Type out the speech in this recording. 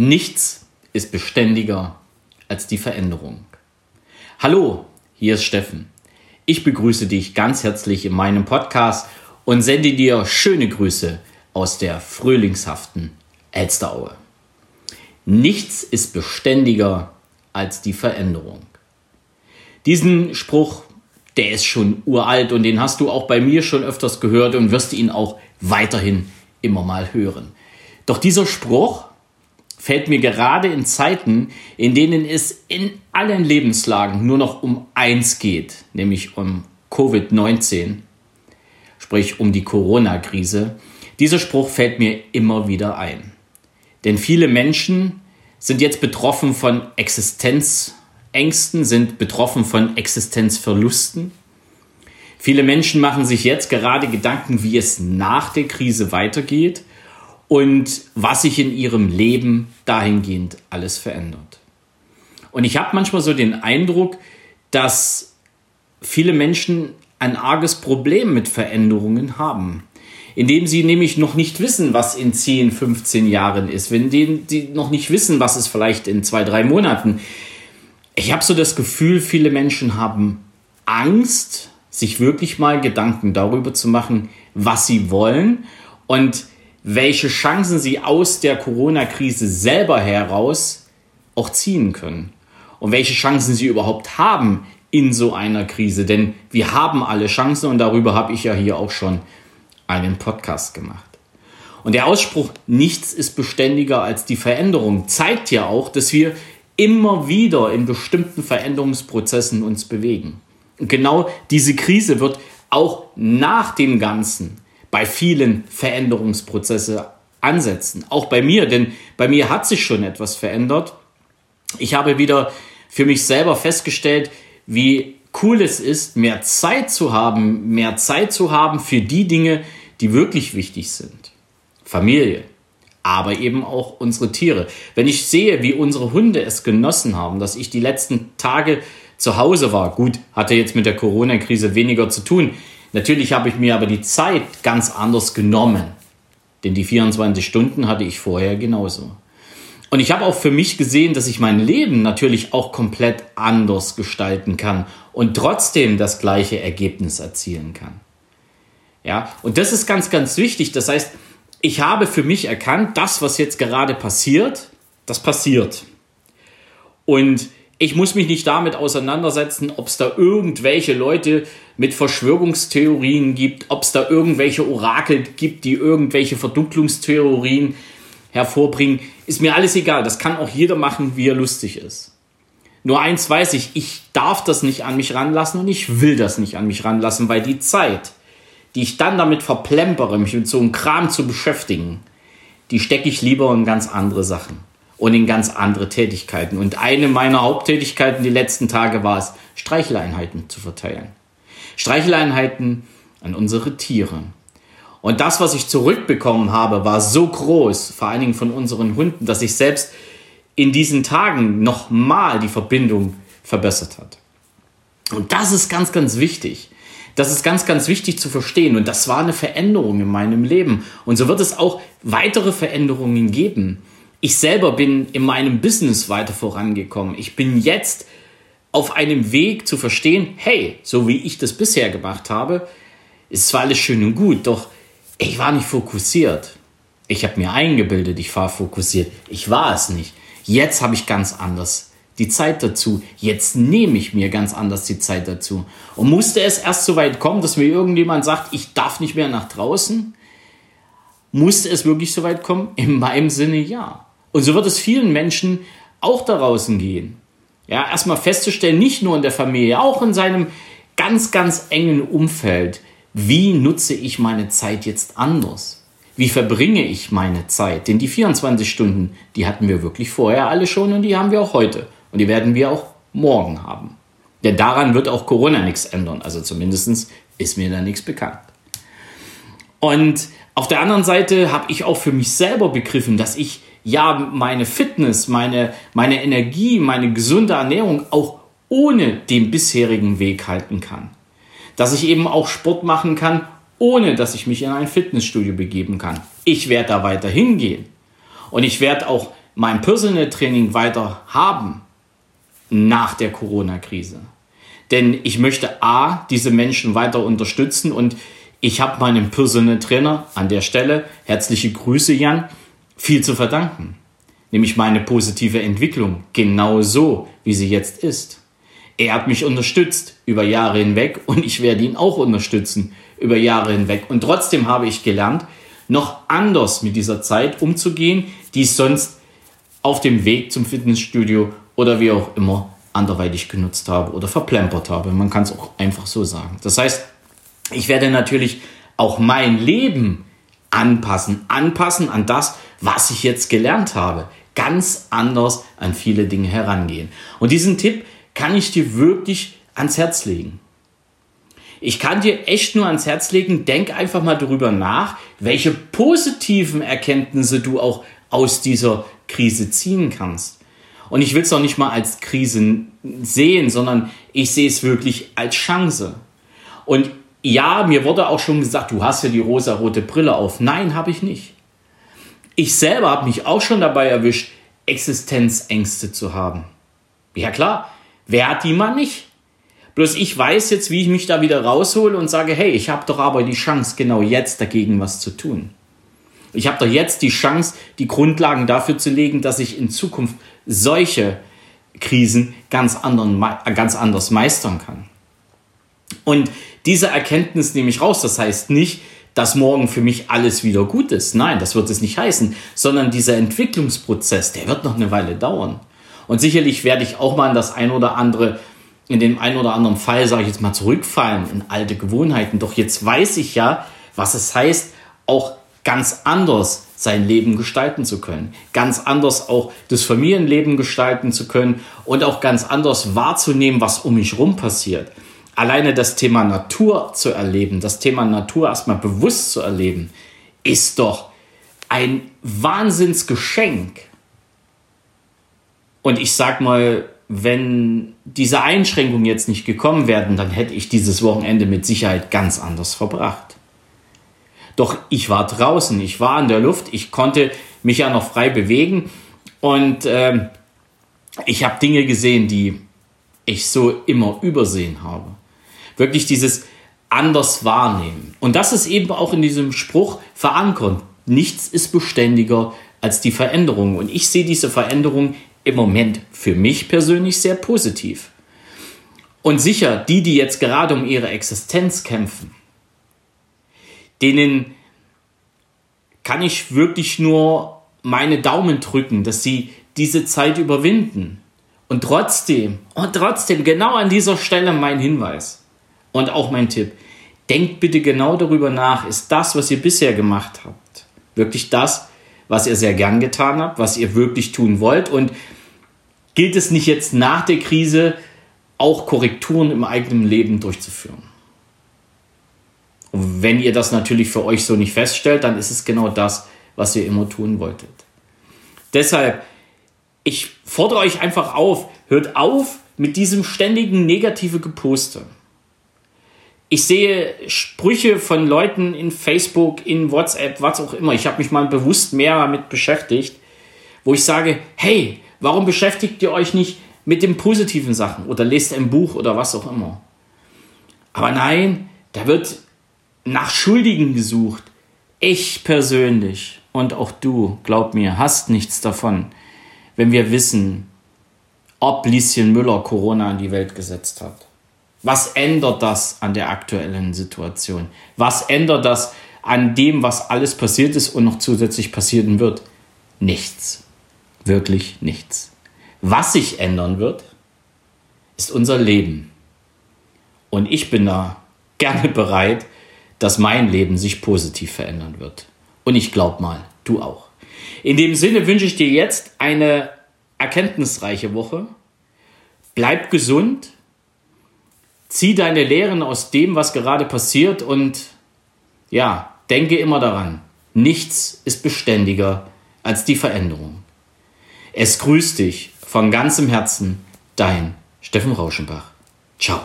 Nichts ist beständiger als die Veränderung. Hallo, hier ist Steffen. Ich begrüße dich ganz herzlich in meinem Podcast und sende dir schöne Grüße aus der frühlingshaften Elsteraue. Nichts ist beständiger als die Veränderung. Diesen Spruch, der ist schon uralt und den hast du auch bei mir schon öfters gehört und wirst ihn auch weiterhin immer mal hören. Doch dieser Spruch fällt mir gerade in Zeiten, in denen es in allen Lebenslagen nur noch um eins geht, nämlich um Covid-19, sprich um die Corona-Krise. Dieser Spruch fällt mir immer wieder ein. Denn viele Menschen sind jetzt betroffen von Existenzängsten, sind betroffen von Existenzverlusten. Viele Menschen machen sich jetzt gerade Gedanken, wie es nach der Krise weitergeht und was sich in ihrem Leben dahingehend alles verändert. Und ich habe manchmal so den Eindruck, dass viele Menschen ein arges Problem mit Veränderungen haben. Indem sie nämlich noch nicht wissen, was in 10, 15 Jahren ist. Wenn die, die noch nicht wissen, was es vielleicht in zwei, drei Monaten. Ich habe so das Gefühl, viele Menschen haben Angst, sich wirklich mal Gedanken darüber zu machen, was sie wollen. Und welche Chancen sie aus der Corona-Krise selber heraus auch ziehen können. Und welche Chancen sie überhaupt haben in so einer Krise. Denn wir haben alle Chancen und darüber habe ich ja hier auch schon einen Podcast gemacht. Und der Ausspruch, nichts ist beständiger als die Veränderung, zeigt ja auch, dass wir immer wieder in bestimmten Veränderungsprozessen uns bewegen. Und genau diese Krise wird auch nach dem Ganzen bei vielen Veränderungsprozesse ansetzen. Auch bei mir, denn bei mir hat sich schon etwas verändert. Ich habe wieder für mich selber festgestellt, wie cool es ist, mehr Zeit zu haben, mehr Zeit zu haben für die Dinge, die wirklich wichtig sind. Familie, aber eben auch unsere Tiere. Wenn ich sehe, wie unsere Hunde es genossen haben, dass ich die letzten Tage zu Hause war, gut, hatte jetzt mit der Corona-Krise weniger zu tun. Natürlich habe ich mir aber die Zeit ganz anders genommen. Denn die 24 Stunden hatte ich vorher genauso. Und ich habe auch für mich gesehen, dass ich mein Leben natürlich auch komplett anders gestalten kann und trotzdem das gleiche Ergebnis erzielen kann. Ja, und das ist ganz, ganz wichtig. Das heißt, ich habe für mich erkannt, das, was jetzt gerade passiert, das passiert. Und ich muss mich nicht damit auseinandersetzen, ob es da irgendwelche Leute mit Verschwörungstheorien gibt, ob es da irgendwelche Orakel gibt, die irgendwelche Verdunklungstheorien hervorbringen. Ist mir alles egal. Das kann auch jeder machen, wie er lustig ist. Nur eins weiß ich, ich darf das nicht an mich ranlassen und ich will das nicht an mich ranlassen, weil die Zeit, die ich dann damit verplempere, mich mit so einem Kram zu beschäftigen, die stecke ich lieber in ganz andere Sachen und in ganz andere Tätigkeiten. Und eine meiner Haupttätigkeiten die letzten Tage war es, Streicheleinheiten zu verteilen. Streicheleinheiten an unsere Tiere. Und das, was ich zurückbekommen habe, war so groß, vor allen Dingen von unseren Hunden, dass sich selbst in diesen Tagen nochmal die Verbindung verbessert hat. Und das ist ganz, ganz wichtig. Das ist ganz, ganz wichtig zu verstehen. Und das war eine Veränderung in meinem Leben. Und so wird es auch weitere Veränderungen geben. Ich selber bin in meinem Business weiter vorangekommen. Ich bin jetzt auf einem Weg zu verstehen, hey, so wie ich das bisher gemacht habe, ist zwar alles schön und gut, doch ich war nicht fokussiert. Ich habe mir eingebildet, ich war fokussiert. Ich war es nicht. Jetzt habe ich ganz anders die Zeit dazu. Jetzt nehme ich mir ganz anders die Zeit dazu. Und musste es erst so weit kommen, dass mir irgendjemand sagt, ich darf nicht mehr nach draußen? Musste es wirklich so weit kommen? In meinem Sinne ja. Und so wird es vielen Menschen auch da draußen gehen. Ja, erstmal festzustellen, nicht nur in der Familie, auch in seinem ganz, ganz engen Umfeld. Wie nutze ich meine Zeit jetzt anders? Wie verbringe ich meine Zeit? Denn die 24 Stunden, die hatten wir wirklich vorher alle schon und die haben wir auch heute. Und die werden wir auch morgen haben. Denn daran wird auch Corona nichts ändern. Also zumindest ist mir da nichts bekannt. Und auf der anderen Seite habe ich auch für mich selber begriffen, dass ich ja meine Fitness, meine, meine Energie, meine gesunde Ernährung auch ohne den bisherigen Weg halten kann. Dass ich eben auch Sport machen kann, ohne dass ich mich in ein Fitnessstudio begeben kann. Ich werde da weiter hingehen. Und ich werde auch mein Personal Training weiter haben nach der Corona-Krise. Denn ich möchte A, diese Menschen weiter unterstützen und ich habe meinem Personal Trainer an der Stelle, herzliche Grüße Jan, viel zu verdanken. Nämlich meine positive Entwicklung, genau so, wie sie jetzt ist. Er hat mich unterstützt über Jahre hinweg und ich werde ihn auch unterstützen über Jahre hinweg. Und trotzdem habe ich gelernt, noch anders mit dieser Zeit umzugehen, die ich sonst auf dem Weg zum Fitnessstudio oder wie auch immer anderweitig genutzt habe oder verplempert habe. Man kann es auch einfach so sagen. Das heißt, ich werde natürlich auch mein Leben anpassen, anpassen an das, was ich jetzt gelernt habe. Ganz anders an viele Dinge herangehen. Und diesen Tipp kann ich dir wirklich ans Herz legen. Ich kann dir echt nur ans Herz legen, denk einfach mal darüber nach, welche positiven Erkenntnisse du auch aus dieser Krise ziehen kannst. Und ich will es auch nicht mal als Krise sehen, sondern ich sehe es wirklich als Chance. Und ja, mir wurde auch schon gesagt, du hast ja die rosa-rote Brille auf. Nein, habe ich nicht. Ich selber habe mich auch schon dabei erwischt, Existenzängste zu haben. Ja klar, wer hat die mal nicht? Bloß ich weiß jetzt, wie ich mich da wieder raushole und sage, hey, ich habe doch aber die Chance, genau jetzt dagegen was zu tun. Ich habe doch jetzt die Chance, die Grundlagen dafür zu legen, dass ich in Zukunft solche Krisen ganz, anderen, ganz anders meistern kann. Und diese Erkenntnis nehme ich raus. Das heißt nicht, dass morgen für mich alles wieder gut ist. Nein, das wird es nicht heißen, sondern dieser Entwicklungsprozess, der wird noch eine Weile dauern. Und sicherlich werde ich auch mal in das ein oder andere, in dem ein oder anderen Fall, sage ich jetzt mal, zurückfallen in alte Gewohnheiten. Doch jetzt weiß ich ja, was es heißt, auch ganz anders sein Leben gestalten zu können, ganz anders auch das Familienleben gestalten zu können und auch ganz anders wahrzunehmen, was um mich rum passiert. Alleine das Thema Natur zu erleben, das Thema Natur erstmal bewusst zu erleben, ist doch ein Wahnsinnsgeschenk. Und ich sag mal, wenn diese Einschränkungen jetzt nicht gekommen wären, dann hätte ich dieses Wochenende mit Sicherheit ganz anders verbracht. Doch ich war draußen, ich war in der Luft, ich konnte mich ja noch frei bewegen und äh, ich habe Dinge gesehen, die ich so immer übersehen habe. Wirklich dieses anders wahrnehmen. Und das ist eben auch in diesem Spruch verankert. Nichts ist beständiger als die Veränderung. Und ich sehe diese Veränderung im Moment für mich persönlich sehr positiv. Und sicher, die, die jetzt gerade um ihre Existenz kämpfen, denen kann ich wirklich nur meine Daumen drücken, dass sie diese Zeit überwinden. Und trotzdem, und trotzdem, genau an dieser Stelle mein Hinweis und auch mein Tipp. Denkt bitte genau darüber nach, ist das, was ihr bisher gemacht habt, wirklich das, was ihr sehr gern getan habt, was ihr wirklich tun wollt? Und gilt es nicht jetzt nach der Krise auch Korrekturen im eigenen Leben durchzuführen? Und wenn ihr das natürlich für euch so nicht feststellt, dann ist es genau das, was ihr immer tun wolltet. Deshalb, ich fordere euch einfach auf, hört auf mit diesem ständigen negative Geposte. Ich sehe Sprüche von Leuten in Facebook, in WhatsApp, was auch immer. Ich habe mich mal bewusst mehr damit beschäftigt, wo ich sage, hey, warum beschäftigt ihr euch nicht mit den positiven Sachen oder lest ein Buch oder was auch immer? Aber nein, da wird nach Schuldigen gesucht. Ich persönlich und auch du, glaub mir, hast nichts davon, wenn wir wissen, ob Lieschen Müller Corona in die Welt gesetzt hat. Was ändert das an der aktuellen Situation? Was ändert das an dem, was alles passiert ist und noch zusätzlich passieren wird? Nichts. Wirklich nichts. Was sich ändern wird, ist unser Leben. Und ich bin da gerne bereit, dass mein Leben sich positiv verändern wird. Und ich glaube mal, du auch. In dem Sinne wünsche ich dir jetzt eine erkenntnisreiche Woche. Bleib gesund. Zieh deine Lehren aus dem, was gerade passiert und ja, denke immer daran, nichts ist beständiger als die Veränderung. Es grüßt dich von ganzem Herzen, dein Steffen Rauschenbach. Ciao.